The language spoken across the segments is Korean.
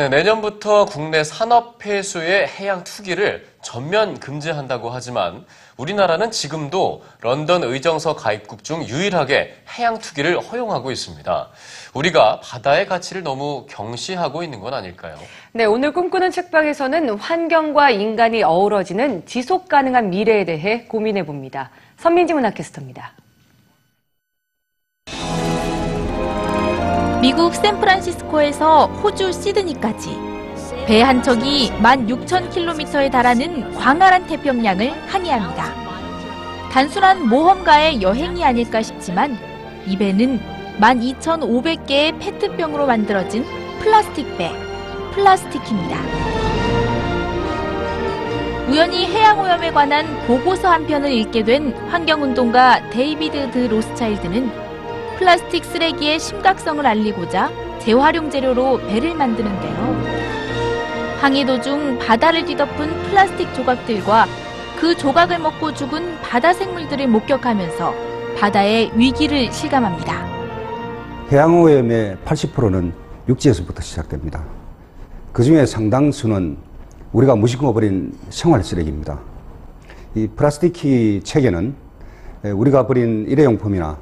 네, 내년부터 국내 산업 폐수의 해양 투기를 전면 금지한다고 하지만 우리나라는 지금도 런던 의정서 가입국 중 유일하게 해양 투기를 허용하고 있습니다. 우리가 바다의 가치를 너무 경시하고 있는 건 아닐까요? 네, 오늘 꿈꾸는 책방에서는 환경과 인간이 어우러지는 지속 가능한 미래에 대해 고민해 봅니다. 선민지 문학캐스터입니다. 미국 샌프란시스코에서 호주 시드니까지 배 한 척이 16,000km에 달하는 광활한 태평양을 항해합니다. 단순한 모험가의 여행이 아닐까 싶지만 이 배는 12,500개의 페트병으로 만들어진 플라스틱 배, 플라스티키입니다. 우연히 해양오염에 관한 보고서 한 편을 읽게 된 환경운동가 데이비드 드 로스차일드는 플라스틱 쓰레기의 심각성을 알리고자 재활용 재료로 배를 만드는데요. 항해 도중 바다를 뒤덮은 플라스틱 조각들과 그 조각을 먹고 죽은 바다 생물들을 목격하면서 바다의 위기를 실감합니다. 해양 오염의 80%는 육지에서부터 시작됩니다. 그 중에 상당수는 우리가 무심코 버린 생활 쓰레기입니다. 이 플라스틱 체계는 우리가 버린 일회용품이나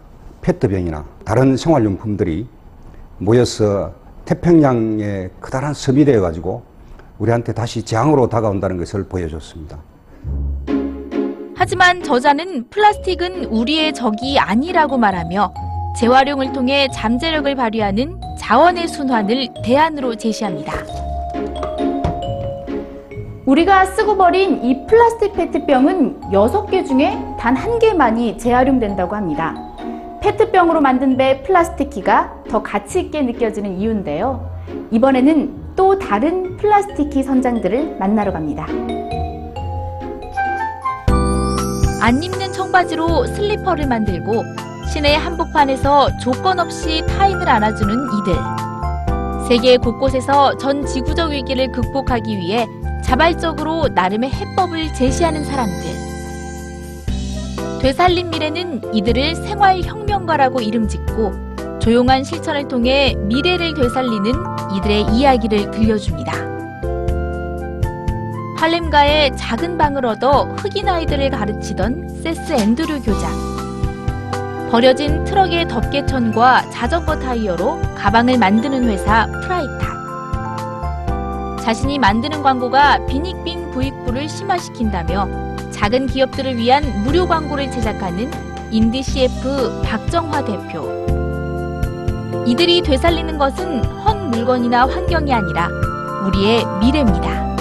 페트병이나 다른 생활용품들이 모여서 태평양에 커다란 섬이 되어 가지고 우리한테 다시 재앙으로 다가온다는 것을 보여줬습니다. 하지만 저자는 플라스틱은 우리의 적이 아니라고 말하며 재활용을 통해 잠재력을 발휘하는 자원의 순환을 대안으로 제시합니다. 우리가 쓰고 버린 이 플라스틱 페트병은 6개 중에 단 한 개만이 재활용된다고 합니다. 페트병으로 만든 배 플라스티키가 더 가치 있게 느껴지는 이유인데요. 이번에는 또 다른 플라스티키 선장들을 만나러 갑니다. 안 입는 청바지로 슬리퍼를 만들고 시내 한복판에서 조건 없이 타인을 안아주는 이들. 세계 곳곳에서 전 지구적 위기를 극복하기 위해 자발적으로 나름의 해법을 제시하는 사람들. 되살린 미래는 이들을 생활혁명가라고 이름 짓고 조용한 실천을 통해 미래를 되살리는 이들의 이야기를 들려줍니다. 할렘가의 작은 방을 얻어 흑인 아이들을 가르치던 세스 앤드류 교장. 버려진 트럭의 덮개천과 자전거 타이어로 가방을 만드는 회사 프라이탁. 자신이 만드는 광고가 비닉빈 부익부를 심화시킨다며 작은 기업들을 위한 무료 광고를 제작하는 인디 CF 박정화 대표. 이들이 되살리는 것은 헛 물건이나 환경이 아니라 우리의 미래입니다.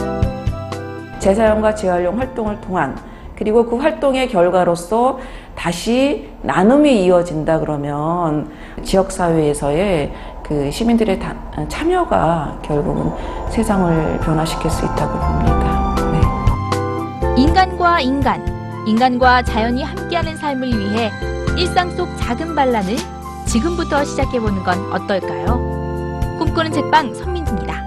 재사용과 재활용 활동을 통한 그리고 그 활동의 결과로서 다시 나눔이 이어진다 그러면 지역 사회에서의 그 시민들의 다- 참여가 결국은 세상을 변화시킬 수 있다고 봅니다. 네. 인간과 인간, 인간과 자연이 함께하는 삶을 위해 일상 속 작은 반란을 지금부터 시작해보는 건 어떨까요? 꿈꾸는 책방 선민지입니다.